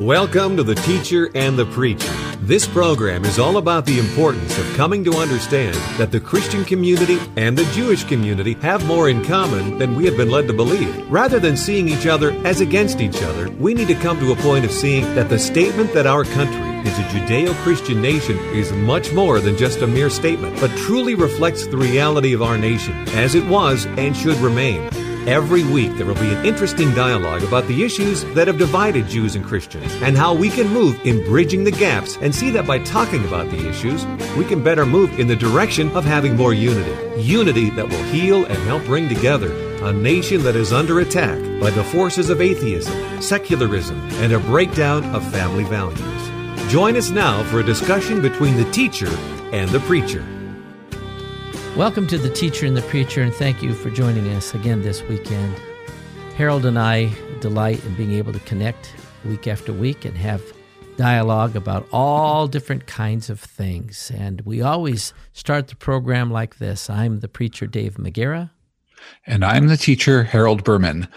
Welcome to The Teacher and the Preacher. This program is all about the importance of coming to understand that the Christian community and the Jewish community have more in common than we have been led to believe. Rather than seeing each other as against each other, we need to come to a point of seeing that the statement that our country is a Judeo Christian nation is much more than just a mere statement, but truly reflects the reality of our nation as it was and should remain. Every week, there will be an interesting dialogue about the issues that have divided Jews and Christians and how we can move in bridging the gaps and see that by talking about the issues, we can better move in the direction of having more unity. Unity that will heal and help bring together a nation that is under attack by the forces of atheism, secularism, and a breakdown of family values. Join us now for a discussion between the teacher and the preacher. Welcome to The Teacher and the Preacher, and thank you for joining us again this weekend. Harold and I delight in being able to connect week after week and have dialogue about all different kinds of things. And we always start the program like this I'm the preacher, Dave McGarrah. And I'm the teacher, Harold Berman.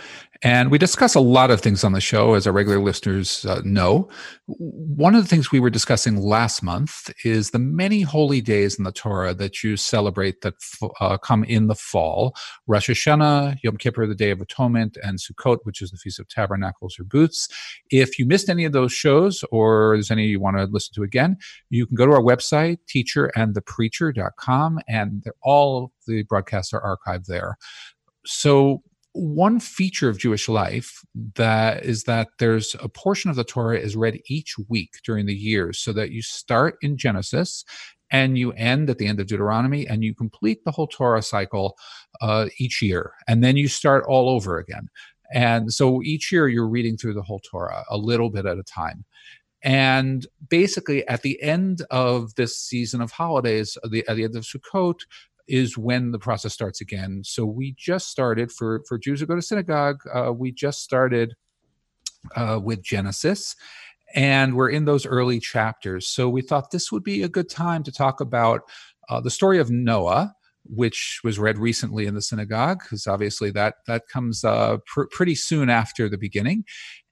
And we discuss a lot of things on the show, as our regular listeners uh, know. One of the things we were discussing last month is the many holy days in the Torah that you celebrate that uh, come in the fall Rosh Hashanah, Yom Kippur, the Day of Atonement, and Sukkot, which is the Feast of Tabernacles or Booths. If you missed any of those shows or there's any you want to listen to again, you can go to our website, teacherandthepreacher.com, and all the broadcasts are archived there. So one feature of Jewish life that is that there's a portion of the Torah is read each week during the year, so that you start in Genesis and you end at the end of Deuteronomy and you complete the whole Torah cycle uh, each year, and then you start all over again. And so each year you're reading through the whole Torah a little bit at a time. And basically, at the end of this season of holidays, the, at the end of Sukkot, is when the process starts again. So we just started for for Jews who go to synagogue. Uh, we just started uh, with Genesis, and we're in those early chapters. So we thought this would be a good time to talk about uh, the story of Noah which was read recently in the synagogue, because obviously that that comes uh, pr- pretty soon after the beginning.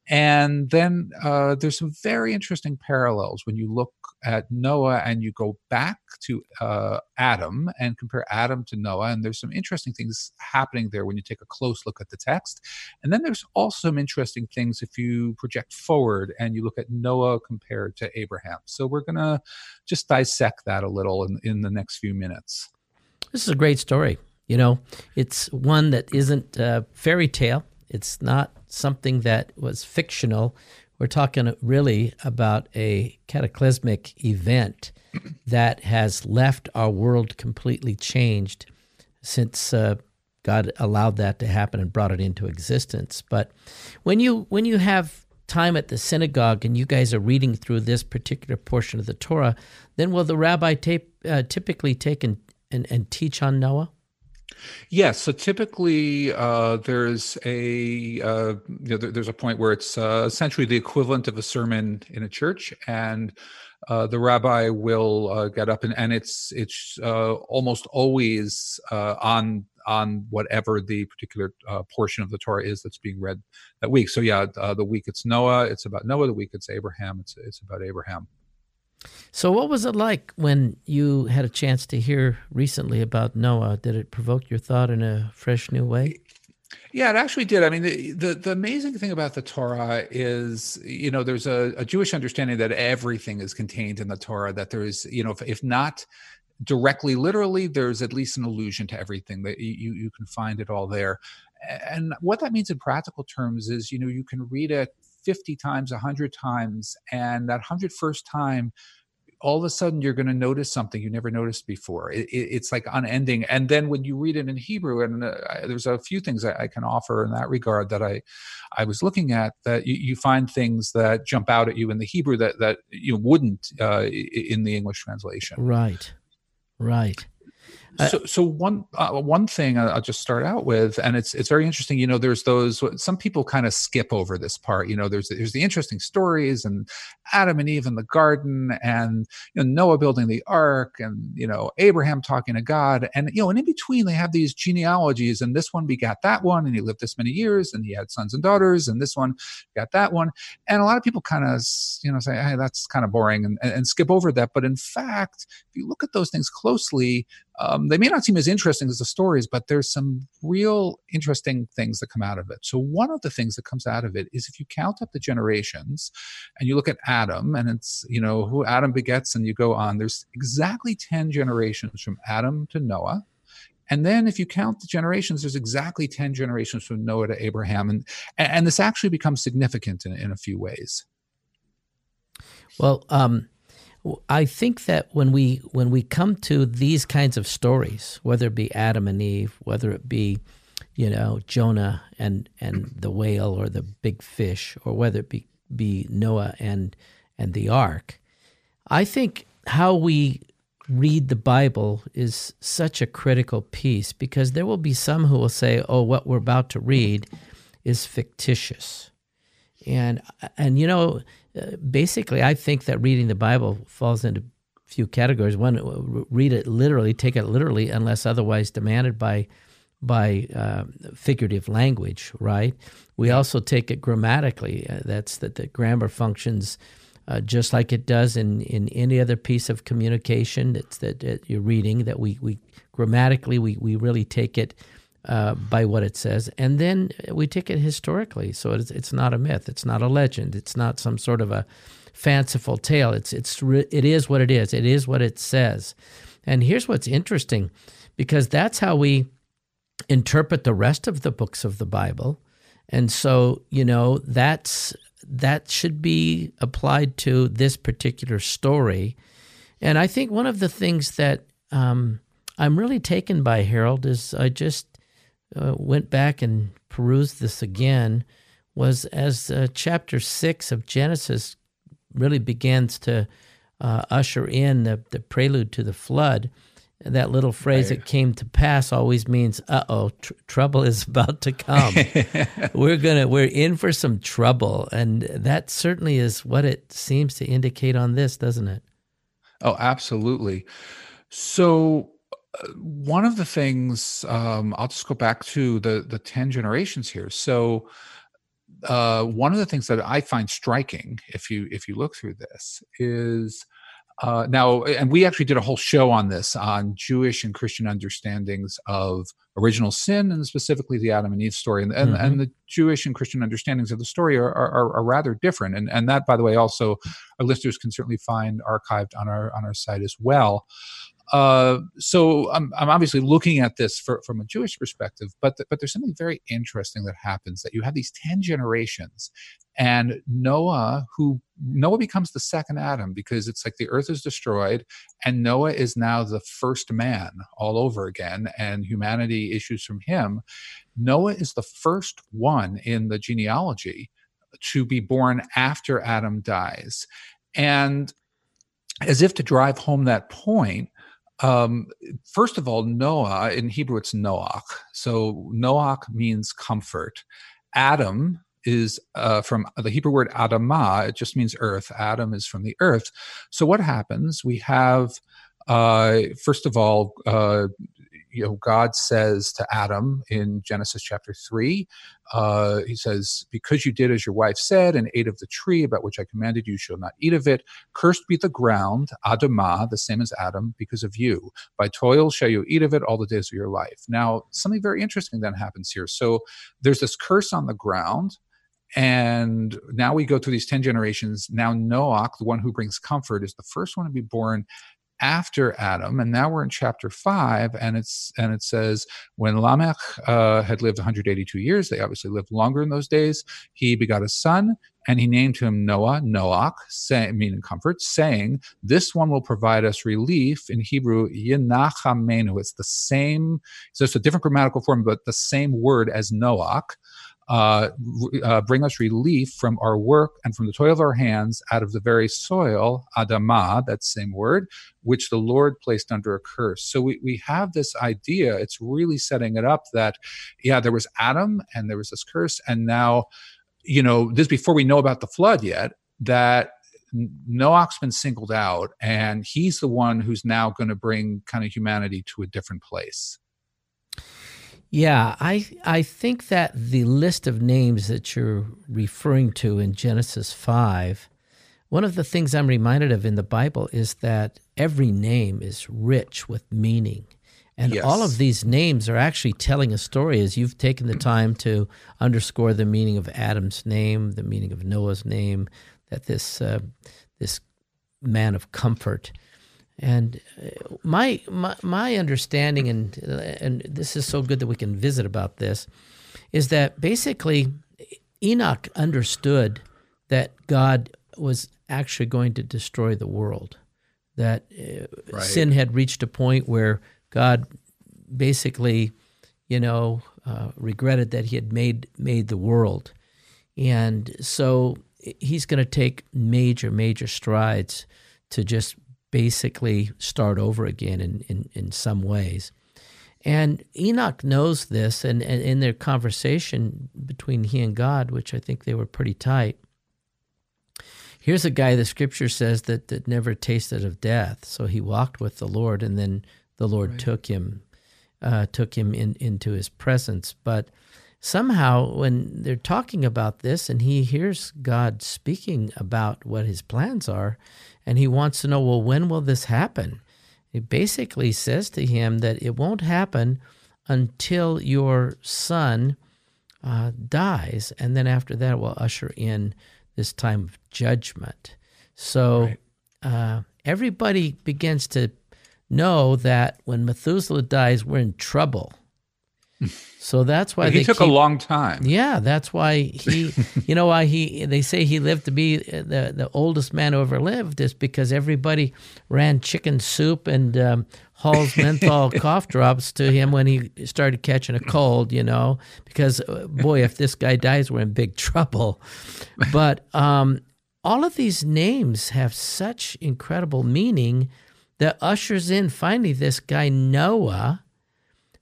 And then uh, there's some very interesting parallels when you look at Noah and you go back to uh, Adam and compare Adam to Noah. And there's some interesting things happening there when you take a close look at the text. And then there's also some interesting things if you project forward and you look at Noah compared to Abraham. So we're going to just dissect that a little in, in the next few minutes. This is a great story. You know, it's one that isn't a fairy tale. It's not something that was fictional. We're talking really about a cataclysmic event that has left our world completely changed since uh, God allowed that to happen and brought it into existence. But when you when you have time at the synagogue and you guys are reading through this particular portion of the Torah, then will the rabbi tape, uh, typically take and, and, and teach on Noah? Yes. So typically, uh, there's a uh, you know, there, there's a point where it's uh, essentially the equivalent of a sermon in a church, and uh, the rabbi will uh, get up and, and it's it's uh, almost always on on whatever the particular portion of the Torah is that's being read that week. So yeah, the week it's Noah, it's about Noah. The week it's Abraham, it's it's about Abraham. So, what was it like when you had a chance to hear recently about Noah? Did it provoke your thought in a fresh new way? Yeah, it actually did. I mean, the, the, the amazing thing about the Torah is, you know, there's a, a, Jewish understanding that everything is contained in the Torah, that there is, you know, if, if not directly, literally, there's at least an allusion to everything that you, you can find it all there. And what that means in practical terms is, you know, you can read it 50 times, 100 times, and that 101st time, all of a sudden you're going to notice something you never noticed before. It, it, it's like unending. And then when you read it in Hebrew, and uh, there's a few things I, I, can offer in that regard that I, I was looking at that you, you, find things that jump out at you in the Hebrew that that you wouldn't uh, in the English translation. Right, right. So, so one uh, one thing I'll just start out with, and it's it's very interesting. You know, there's those some people kind of skip over this part. You know, there's there's the interesting stories and Adam and Eve in the garden, and you know Noah building the ark, and you know Abraham talking to God, and you know, and in between they have these genealogies, and this one begat that one, and he lived this many years, and he had sons and daughters, and this one got that one, and a lot of people kind of you know say, hey, that's kind of boring, and, and skip over that. But in fact, if you look at those things closely, um, they may not seem as interesting as the stories, but there's some real interesting things that come out of it. So, one of the things that comes out of it is if you count up the generations and you look at Adam and it's, you know, who Adam begets and you go on, there's exactly 10 generations from Adam to Noah. And then if you count the generations, there's exactly 10 generations from Noah to Abraham. And, and this actually becomes significant in, in a few ways. Well, um, I think that when we when we come to these kinds of stories, whether it be Adam and Eve, whether it be you know Jonah and and the whale or the big fish, or whether it be be Noah and and the ark, I think how we read the Bible is such a critical piece because there will be some who will say, "Oh, what we're about to read is fictitious," and and you know basically, I think that reading the Bible falls into a few categories. One, read it literally, take it literally, unless otherwise demanded by by uh, figurative language. Right. We also take it grammatically. Uh, that's that the grammar functions. Uh, just like it does in, in any other piece of communication it's that, that you're reading, that we, we grammatically we, we really take it uh, by what it says, and then we take it historically. So it's it's not a myth, it's not a legend, it's not some sort of a fanciful tale. It's it's it is what it is. It is what it says. And here's what's interesting, because that's how we interpret the rest of the books of the Bible. And so, you know, that's that should be applied to this particular story. And I think one of the things that um, I'm really taken by, Harold, is I just uh, went back and perused this again was as uh, chapter six of Genesis really begins to uh, usher in the, the prelude to the flood. That little phrase right. "it came to pass" always means, "Uh oh, tr- trouble is about to come. we're gonna, we're in for some trouble," and that certainly is what it seems to indicate on this, doesn't it? Oh, absolutely. So, one of the things um, I'll just go back to the the ten generations here. So uh, one of the things that I find striking, if you if you look through this, is uh, now, and we actually did a whole show on this on Jewish and Christian understandings of original sin and specifically the Adam and Eve story. And, and, mm-hmm. and the Jewish and Christian understandings of the story are, are, are, rather different. And, and that, by the way, also our listeners can certainly find archived on our on our site as well. Uh, so I'm, I'm obviously looking at this for, from a Jewish perspective, but but there's something very interesting that happens that you have these ten generations, and Noah, who Noah becomes the second Adam because it's like the earth is destroyed, and Noah is now the first man all over again, and humanity issues from him. Noah is the first one in the genealogy to be born after Adam dies, and as if to drive home that point um, first of all, Noah, in Hebrew it's Noach. So Noach means comfort. Adam is uh, from the Hebrew word Adamah, it just means earth. Adam is from the earth. So what happens? We have, uh, first of all, uh, you know, God says to Adam in Genesis chapter 3, uh, he says, Because you did as your wife said and ate of the tree about which I commanded you, shall not eat of it. Cursed be the ground, Adamah, the same as Adam, because of you. By toil shall you eat of it all the days of your life. Now, something very interesting then happens here. So there's this curse on the ground. And now we go through these 10 generations. Now, Noach, the one who brings comfort, is the first one to be born after Adam, and now we're in chapter five, and it's and it says when Lamech uh, had lived 182 years, they obviously lived longer in those days. He begot a son, and he named him Noah, Noach, say, meaning comfort, saying, "This one will provide us relief." In Hebrew, Yenachamenu. It's the same. So it's a different grammatical form, but the same word as Noach. Uh, uh, bring us relief from our work and from the toil of our hands out of the very soil, Adamah, that same word, which the Lord placed under a curse. So we, we have this idea, it's really setting it up that, yeah, there was Adam and there was this curse, and now, you know, this before we know about the flood yet, that Noach's been singled out, and he's the one who's now going to bring kind of humanity to a different place. Yeah, I I think that the list of names that you're referring to in Genesis 5, one of the things I'm reminded of in the Bible is that every name is rich with meaning. And yes. all of these names are actually telling a story as you've taken the time to underscore the meaning of Adam's name, the meaning of Noah's name, that this uh, this man of comfort and uh, my, my my understanding, and and this is so good that we can visit about this, is that basically Enoch understood that God was actually going to destroy the world, that uh, right. sin had reached a point where God basically, you know, uh, regretted that he had made made the world, and so he's going to take major major strides to just basically start over again in, in, in some ways. And Enoch knows this, and, and in their conversation between he and God, which I think they were pretty tight, here's a guy the scripture says that, that never tasted of death. So he walked with the Lord, and then the Lord right. took him uh, took him in, into his presence. But somehow, when they're talking about this, and he hears God speaking about what his plans are, and he wants to know, well, when will this happen? He basically says to him that it won't happen until your son uh, dies, and then after that, we'll usher in this time of judgment. So right. uh, everybody begins to know that when Methuselah dies, we're in trouble. So that's why he took keep, a long time. Yeah, that's why he, you know, why he. They say he lived to be the the oldest man who ever lived is because everybody ran chicken soup and um, Hall's menthol cough drops to him when he started catching a cold. You know, because uh, boy, if this guy dies, we're in big trouble. But um, all of these names have such incredible meaning that ushers in finally this guy Noah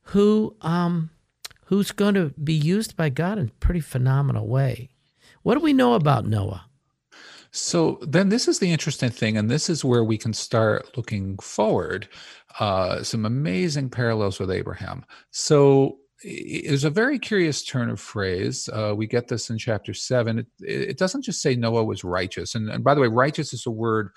who um, who's going to be used by God in a pretty phenomenal way. What do we know about Noah? So then, this is the interesting thing, and this is where we can start looking forward. Uh, some amazing parallels with Abraham. So there's a very curious turn of phrase. Uh, we get this in chapter seven. It, it, doesn't just say Noah was righteous. And, and, by the way, righteous is a word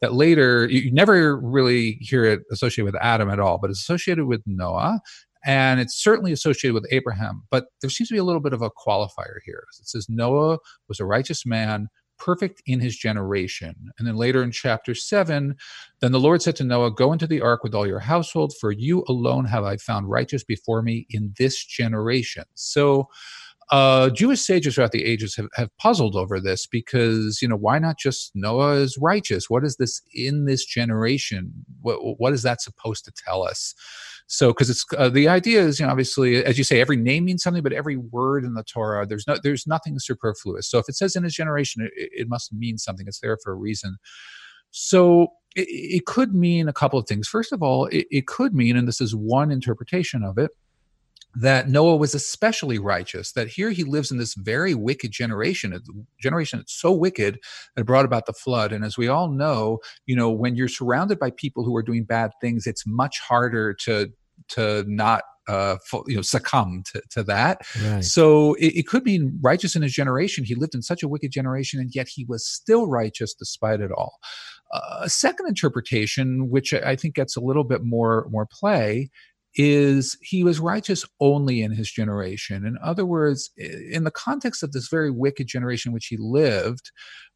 that later you never really hear it associated with Adam at all, but it's associated with Noah and it's certainly associated with Abraham. But there seems to be a little bit of a qualifier here. It says Noah was a righteous man, perfect in his generation. And then later in chapter 7, then the Lord said to Noah, Go into the ark with all your household, for you alone have I found righteous before me in this generation. So, uh, Jewish sages throughout the ages have, have puzzled over this because, you know, why not just Noah is righteous? What is this in this generation? What, what is that supposed to tell us? So, because it's uh, the idea is, you know, obviously, as you say, every name means something, but every word in the Torah, there's no, there's nothing superfluous. So, if it says in his generation, it, it must mean something. It's there for a reason. So, it, it, could mean a couple of things. First of all, it, it could mean, and this is one interpretation of it, that Noah was especially righteous, that here he lives in this very wicked generation, a generation that's so wicked that brought about the flood. And as we all know, you know, when you're surrounded by people who are doing bad things, it's much harder to to not uh, you know, succumb to, to that. Right. So it, it, could mean righteous in his generation. He lived in such a wicked generation, and yet he was still righteous despite it all. Uh, a second interpretation, which I think gets a little bit more more play, is he was righteous only in his generation. In other words, in the context of this very wicked generation in which he lived,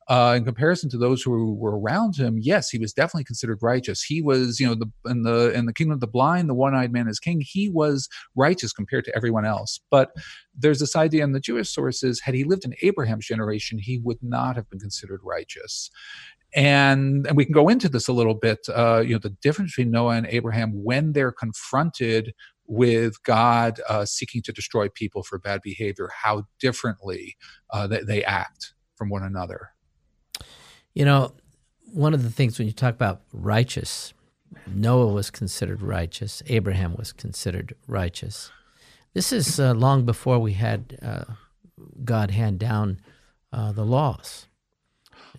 uh, in comparison to those who were around him, yes, he was definitely considered righteous. He was, you know, the in the in the kingdom of the blind, the one-eyed man is king. He was righteous compared to everyone else. But there's this idea in the Jewish sources: had he lived in Abraham's generation, he would not have been considered righteous and and we can go into this a little bit uh, you know the difference between noah and abraham when they're confronted with God uh, seeking to destroy people for bad behavior, how differently uh, they, they act from one another. You know, one of the things when you talk about righteous, Noah was considered righteous, Abraham was considered righteous. This is uh, long before we had uh, God hand down uh, the laws.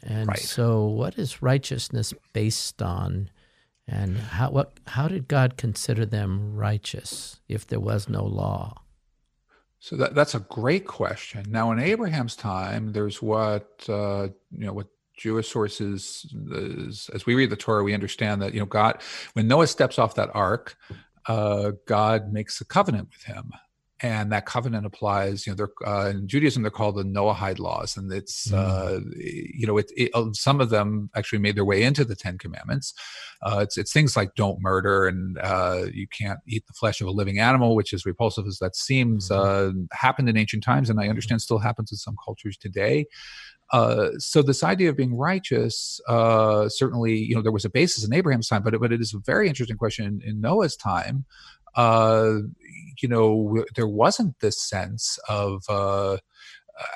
And Right. so, what is righteousness based on? And how, what, how did God consider them righteous if there was no law? So that, that's a great question. Now, in Abraham's time, there's what uh, you know what Jewish sources, is, as we read the Torah, we understand that you know God, when Noah steps off that ark, uh, God makes a covenant with him, and that covenant applies. You know, they're uh, in Judaism they're called the Noahide laws, and it's uh, you know it, it, uh, some of them actually made their way into the Ten Commandments. Uh, it's it's things like don't murder and uh, you can't eat the flesh of a living animal, which is repulsive as that seems. Uh, happened in ancient times, and I understand still happens in some cultures today. Uh, so this idea of being righteous, uh, certainly, you know, there was a basis in Abraham's time, but it, but it is a very interesting question in, in Noah's time. Uh, you know, there wasn't this sense of, uh, uh,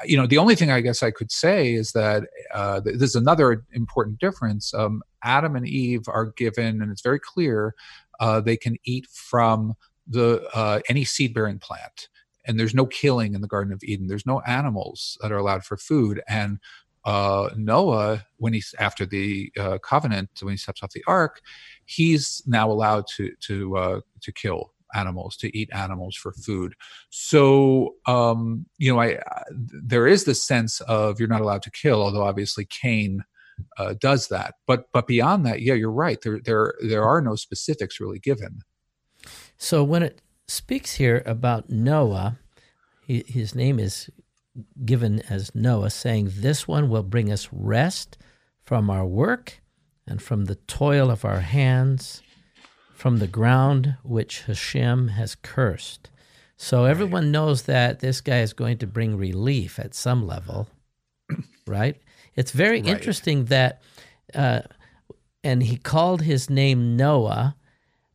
you know, the only thing I guess I could say is that uh, th- there's another important difference. Um, Adam and Eve are given, and it's very clear, uh, they can eat from the uh, any seed-bearing plant and there's no killing in the Garden of Eden. There's no animals that are allowed for food. And uh, Noah, when he's after the uh, covenant, when he steps off the ark, he's now allowed to to uh, to kill animals, to eat animals for food. So um, you know, I, I there is this sense of you're not allowed to kill, although obviously Cain. Uh, does that, but but beyond that, yeah, you're right. There there there are no specifics really given. So when it speaks here about Noah, he, his name is given as Noah, saying, This one will bring us rest from our work and from the toil of our hands, from the ground which Hashem has cursed. So everyone knows that this guy is going to bring relief at some level, right? It's very Right. interesting that, uh, and he called his name Noah,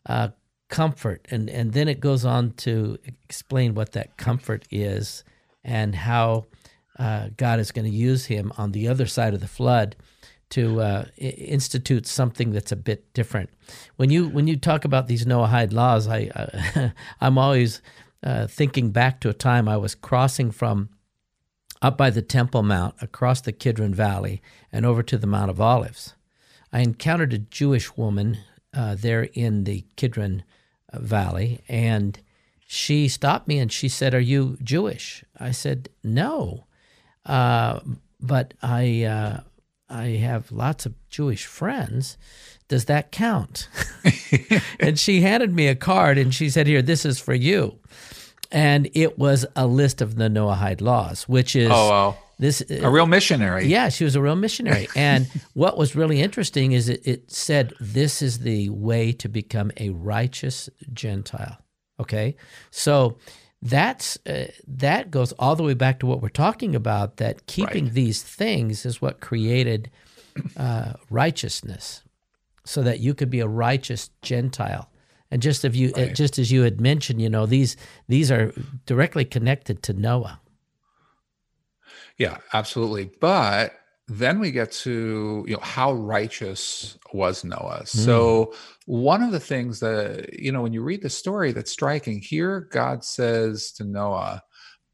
uh, comfort, and and then it goes on to explain what that comfort is and how uh, God is going to use him on the other side of the flood to uh, institute something that's a bit different. When you when you talk about these Noahide laws, I uh, I'm always uh, thinking back to a time I was crossing from up by the Temple Mount across the Kidron Valley and over to the Mount of Olives. I encountered a Jewish woman uh, there in the Kidron Valley, and she stopped me and she said, "Are you Jewish?" I said, "No, uh, but I uh, I have lots of Jewish friends. Does that count?" and she handed me a card and she said, "Here, this is for you." And it was a list of the Noahide laws, which is Oh, wow. this A real missionary. yeah, she was a real missionary. And what was really interesting is it, it said this is the way to become a righteous Gentile. Okay, so that's uh, that goes all the way back to what we're talking about. That keeping Right. these things is what created uh, righteousness, so that you could be a righteous Gentile. And just if you, uh, just as you had mentioned, you know these these are directly connected to Noah. Yeah, absolutely. But then we get to you know how righteous was Noah. So hmm. one of the things that you know when you read the story that's striking here, God says to Noah,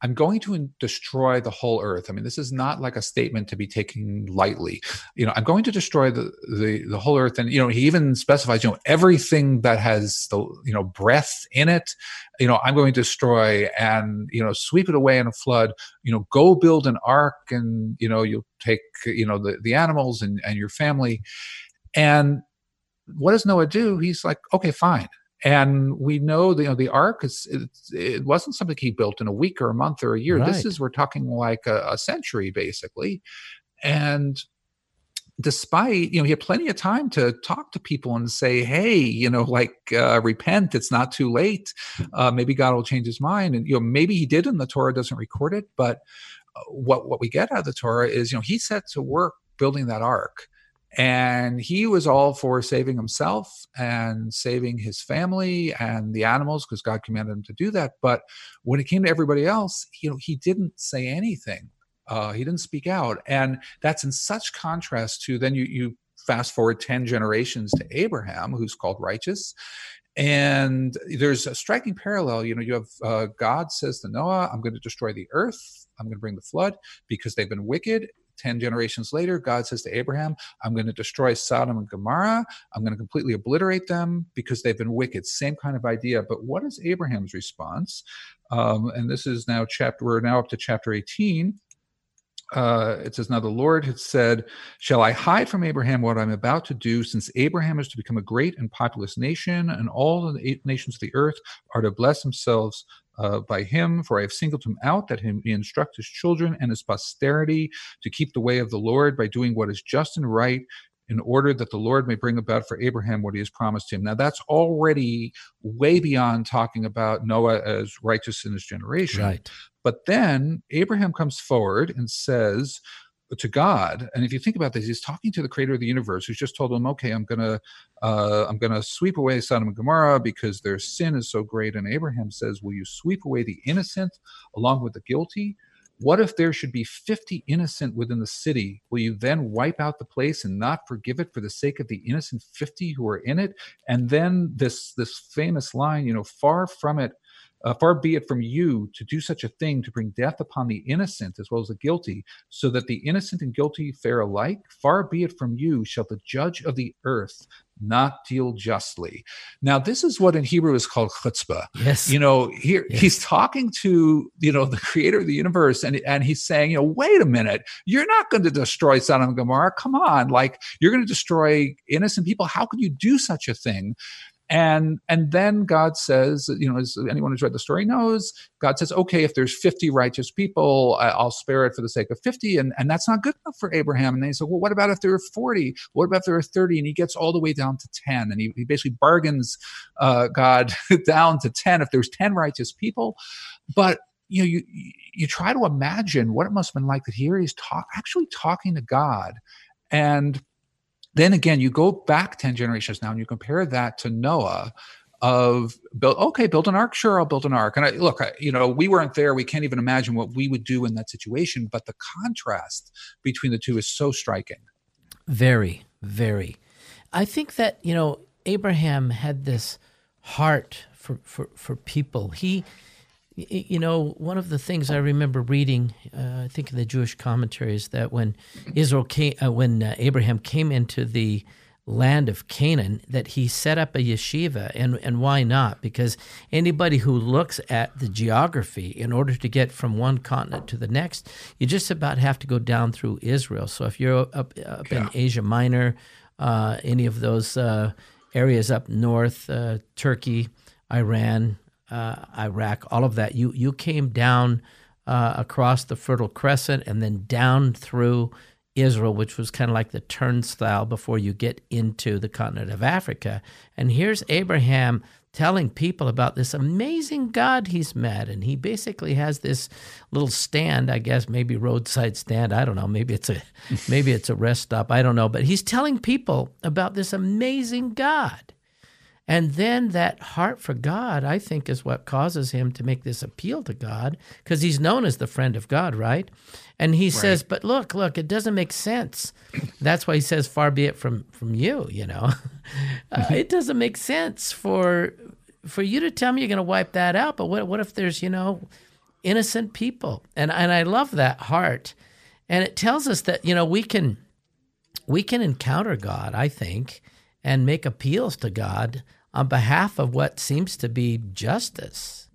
"I'm going to destroy the whole earth." I mean, this is not like a statement to be taken lightly. You know, I'm going to destroy the the the whole earth, and you know he even specifies you know everything that has the you know breath in it. You know, I'm going to destroy and you know sweep it away in a flood you know go build an ark and you know you'll take you know the, the animals and, and your family and what does noah do he's like okay fine and we know that you know the ark is it, it wasn't something he built in a week or a month or a year. This is we're talking like a, a century basically. And despite you know he had plenty of time to talk to people and say hey you know like uh, repent. It's not too late. Uh, maybe god will change his mind. And you know maybe he did and the torah doesn't record it but uh, what what we get out of the torah is you know he set to work building that ark and he was all for saving himself and saving his family and the animals because God commanded him to do that. But when it came to everybody else, you know, he didn't say anything. Uh, he didn't speak out, and that's in such contrast to then you you fast forward 10 generations to Abraham, who's called righteous. And there's a striking parallel. You know, you have uh, God says to Noah, I'm going to destroy the earth. I'm going to bring the flood because they've been wicked. 10 generations later, God says to Abraham, I'm going to destroy Sodom and Gomorrah. I'm going to completely obliterate them because they've been wicked. Same kind of idea. But what is Abraham's response? Um, and this is now chapter, we're now up to chapter 18 uh, it says, Now the Lord had said, Shall I hide from Abraham what I'm about to do, since Abraham is to become a great and populous nation, and all the nations of the earth are to bless themselves uh, by him? For I have singled him out that he may instruct his children and his posterity to keep the way of the Lord by doing what is just and right, in order that the Lord may bring about for Abraham what he has promised him. Now, that's already way beyond talking about Noah as righteous in his generation. Right. But then Abraham comes forward and says, to God, and if you think about this, he's talking to the creator of the universe, who's just told him, "Okay, I'm gonna, uh, I'm gonna sweep away Sodom and Gomorrah because their sin is so great." And Abraham says, "Will you sweep away the innocent along with the guilty?" What if there should be 50 innocent within the city? Will you then wipe out the place and not forgive it for the sake of the innocent 50 who are in it? And then this this famous line, you know, far from it uh, far be it from you to do such a thing to bring death upon the innocent as well as the guilty, so that the innocent and guilty fare alike. Far be it from you, shall the judge of the earth not deal justly. Now, this is what in Hebrew is called chutzpah. Yes. You know, here yes. he's talking to, you know, the creator of the universe and, and he's saying, you know, wait a minute, you're not going to destroy Sodom and Gomorrah. Come on. Like, you're going to destroy innocent people. How could you do such a thing? And and then god says you know as anyone who's read the story knows god says okay if there's 50 righteous people i'll spare it for the sake of 50 and and that's not good enough for abraham. And they say well what about if there are 40 what about if there are 30 and he gets all the way down to 10 and he, he basically bargains uh, god down to 10 if there's 10 righteous people. But you know you you try to imagine what it must have been like that here. He's talk actually talking to god. And then again, you go back 10 generations now and you compare that to Noah of build okay build an ark. Sure i'll build an ark. And I, look I, you know we weren't there. We can't even imagine what we would do in that situation but the contrast between the two is so striking. Very very. I think that you know abraham had this heart for for, for people. He you know, one of the things I remember reading, uh, I think in the Jewish commentaries, that when Israel came, uh, when uh, Abraham came into the land of Canaan, that he set up a yeshiva, and and why not? Because anybody who looks at the geography, in order to get from one continent to the next, you just about have to go down through Israel. So if you're up up yeah. in Asia Minor, uh, any of those uh, areas up north, uh, Turkey, Iran uh, Iraq, all of that. You you came down uh, across the Fertile Crescent and then down through Israel, which was kind of like the turnstile before you get into the continent of Africa. And here's Abraham telling people about this amazing God he's met. And he basically has this little stand, I guess, maybe roadside stand. I don't know. Maybe it's a maybe it's a rest stop. I don't know. But he's telling people about this amazing God. And then that heart for God, I think, is what causes him to make this appeal to God because he's known as the friend of God, right? And he right. says, But look, look, it doesn't make sense. That's why he says, Far be it from, from you, you know. uh, it doesn't make sense for for you to tell me you're going to wipe that out. But what, what if there's, you know, innocent people? And, and I love that heart. And it tells us that, you know, we can we can encounter God, I think and make appeals to God on behalf of what seems to be justice.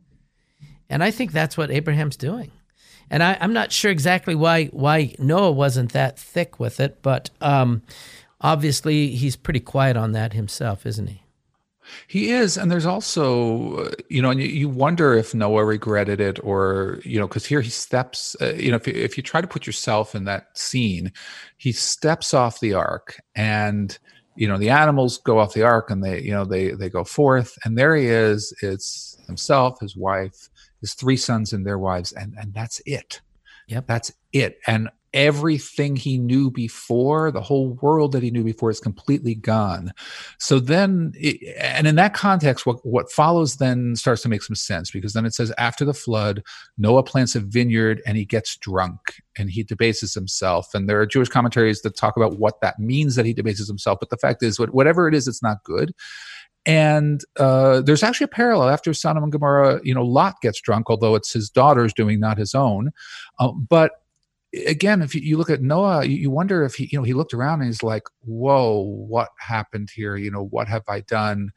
And I think that's what Abraham's doing. And I, am not sure exactly why why Noah wasn't that thick with it, but um, obviously he's pretty quiet on that himself, isn't he? He is, and there's also, you know, and you, you wonder if Noah regretted it, or you know, because here he steps, uh, you know, if you, if you try to put yourself in that scene, he steps off the ark, and you know the animals go off the ark and they you know they they go forth. And there he is. It's himself his wife his three sons and their wives. And and that's it. Yep. That's it. And everything he knew before, the whole world that he knew before is completely gone. So then, it, and in that context, what, what follows then starts to make some sense because then it says, after the flood, Noah plants a vineyard and he gets drunk and he debases himself. And there are Jewish commentaries that talk about what that means that he debases himself. But the fact is, whatever it is, it's not good. And uh, there's actually a parallel after Sodom and Gomorrah. You know, Lot gets drunk, although it's his daughter's doing, not his own. Uh, but again, if you, look at Noah, you, wonder if he, you know, he looked around and he's like, "Whoa, what happened here? You know, what have I done?"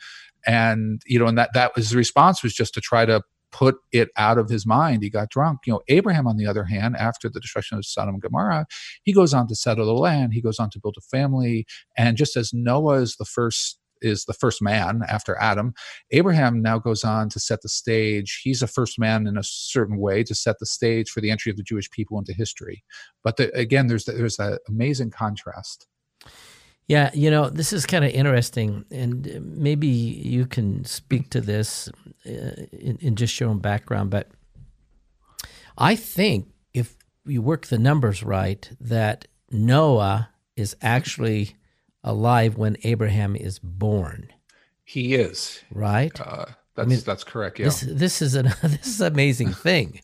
And you know, and that that was his response was just to try to put it out of his mind. He got drunk. You know, Abraham, on the other hand, after the destruction of Sodom and Gomorrah, he goes on to settle the land. He goes on to build a family. And just as Noah is the first is the first man after Adam. Abraham now goes on to set the stage. He's a first man in a certain way to set the stage for the entry of the Jewish people into history. But the, again, there's there's an amazing contrast. Yeah, you know, this is kind of interesting, and maybe you can speak to this uh, in, in just your own background. But I think if you work the numbers right, that Noah is actually alive when Abraham is born. He is right. Uh, that's I mean, that's correct. Yeah. This, this is an this is an amazing thing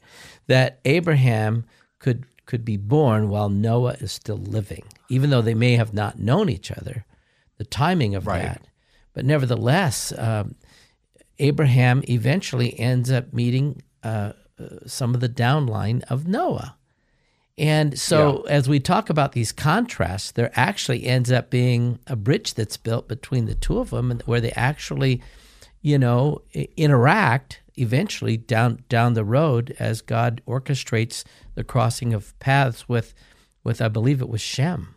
that Abraham could could be born while Noah is still living, even though they may have not known each other. The timing of right. that, but nevertheless, um, Abraham eventually ends up meeting uh, uh, some of the downline of Noah. And so, yeah. as we talk about these contrasts, there actually ends up being a bridge that's built between the two of them, and where they actually, you know, interact eventually down down the road as God orchestrates the crossing of paths with, with I believe it was Shem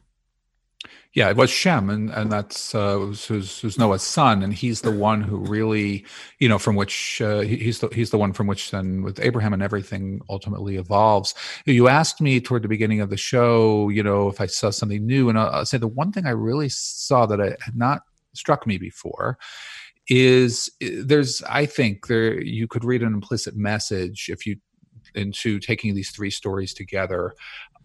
yeah, it was Shem, and and that's uh, was, was, was, Noah's son, and he's the one who really, you know, from which uh, he, he's the he's the one from which then with Abraham and everything ultimately evolves. You asked me toward the beginning of the show, you know, if I saw something new, and I'll, I'll say the one thing I really saw that I had not struck me before is there's I think there you could read an implicit message if you into taking these three stories together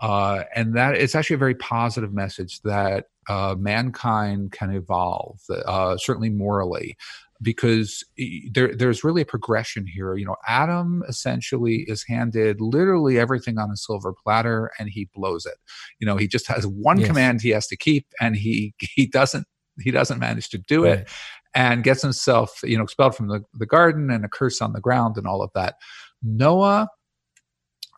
uh, and that it's actually a very positive message that uh, mankind can evolve, uh, certainly morally, because there, there's really a progression here. You know, Adam essentially is handed literally everything on a silver platter, and he blows it. You know, he just has one yes. command he has to keep, and he he doesn't he doesn't manage to do right. it, and gets himself you know expelled from the, the garden and a curse on the ground and all of that. Noah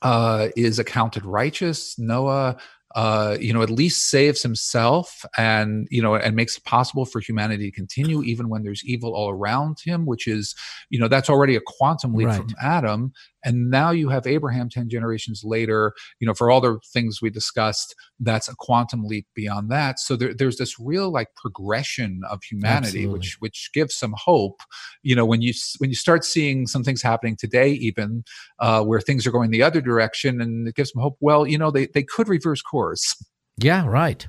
uh, is accounted righteous. Noah uh, you know, at least saves himself and, you know, and makes it possible for humanity to continue even when there's evil all around him, which is, you know, that's already a quantum leap right. from Adam. And now you have Abraham 10 generations later, you know, for all the things we discussed, that's a quantum leap beyond that. So there, there's this real like progression of humanity, Absolutely. which, which gives some hope, you know, when you, when you start seeing some things happening today, even uh, where things are going the other direction and it gives them hope. Well, you know, they, they could reverse course. Yeah, right.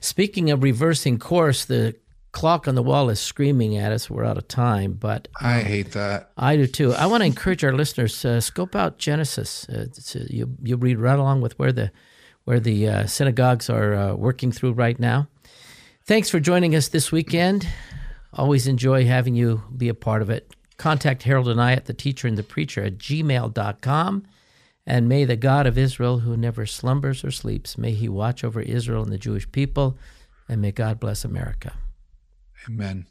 Speaking of reversing course, the clock on the wall is screaming at us. We're out of time, but I hate that. I do too. I want to encourage our listeners to uh, scope out Genesis. Uh, you you read right along with where the where the uh, synagogues are uh, working through right now. Thanks for joining us this weekend. Always enjoy having you be a part of it. Contact Harold and I at the teacher and the preacher at gmail.com. And may the God of Israel, who never slumbers or sleeps, may he watch over Israel and the Jewish people, and may God bless America. Amen.